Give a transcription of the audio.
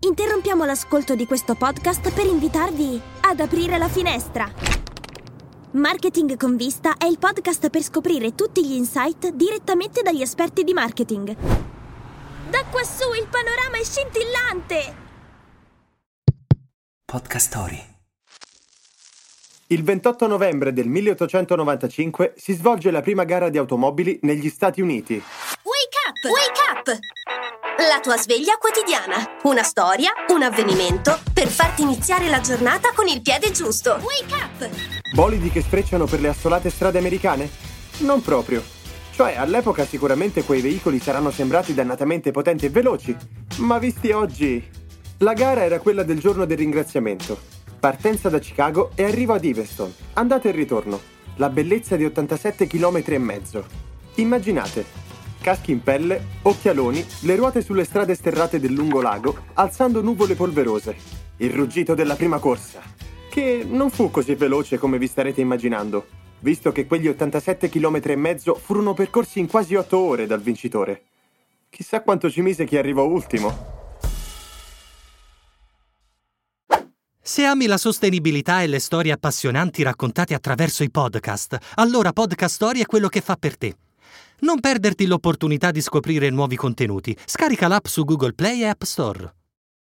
interrompiamo l'ascolto di questo podcast per invitarvi ad aprire la finestra. Marketing con vista è il podcast per scoprire tutti gli insight direttamente dagli esperti di marketing. Da quassù il panorama è scintillante! Podcast Story. Il 28 novembre del 1895 si svolge la prima gara di automobili negli Stati Uniti. Wake up! Wake up! La tua sveglia quotidiana. Una storia, un avvenimento per farti iniziare la giornata con il piede giusto. Wake up! Bolidi che sfrecciano per le assolate strade americane? Non proprio. Cioè, all'epoca sicuramente quei veicoli saranno sembrati dannatamente potenti e veloci, ma visti oggi... La gara era quella del giorno del ringraziamento. Partenza da Chicago e arrivo ad Iveston, andata e ritorno. La bellezza di 87 km e mezzo. Immaginate, caschi in pelle, occhialoni, le ruote sulle strade sterrate del lungo lago, alzando nuvole polverose. Il ruggito della prima corsa, che non fu così veloce come vi starete immaginando, visto che quegli 87 km e mezzo furono percorsi in quasi 8 ore dal vincitore. Chissà quanto ci mise chi arrivò ultimo. Se ami la sostenibilità e le storie appassionanti raccontate attraverso i podcast, allora Podcast Story è quello che fa per te. Non perderti l'opportunità di scoprire nuovi contenuti. Scarica l'app su Google Play e App Store.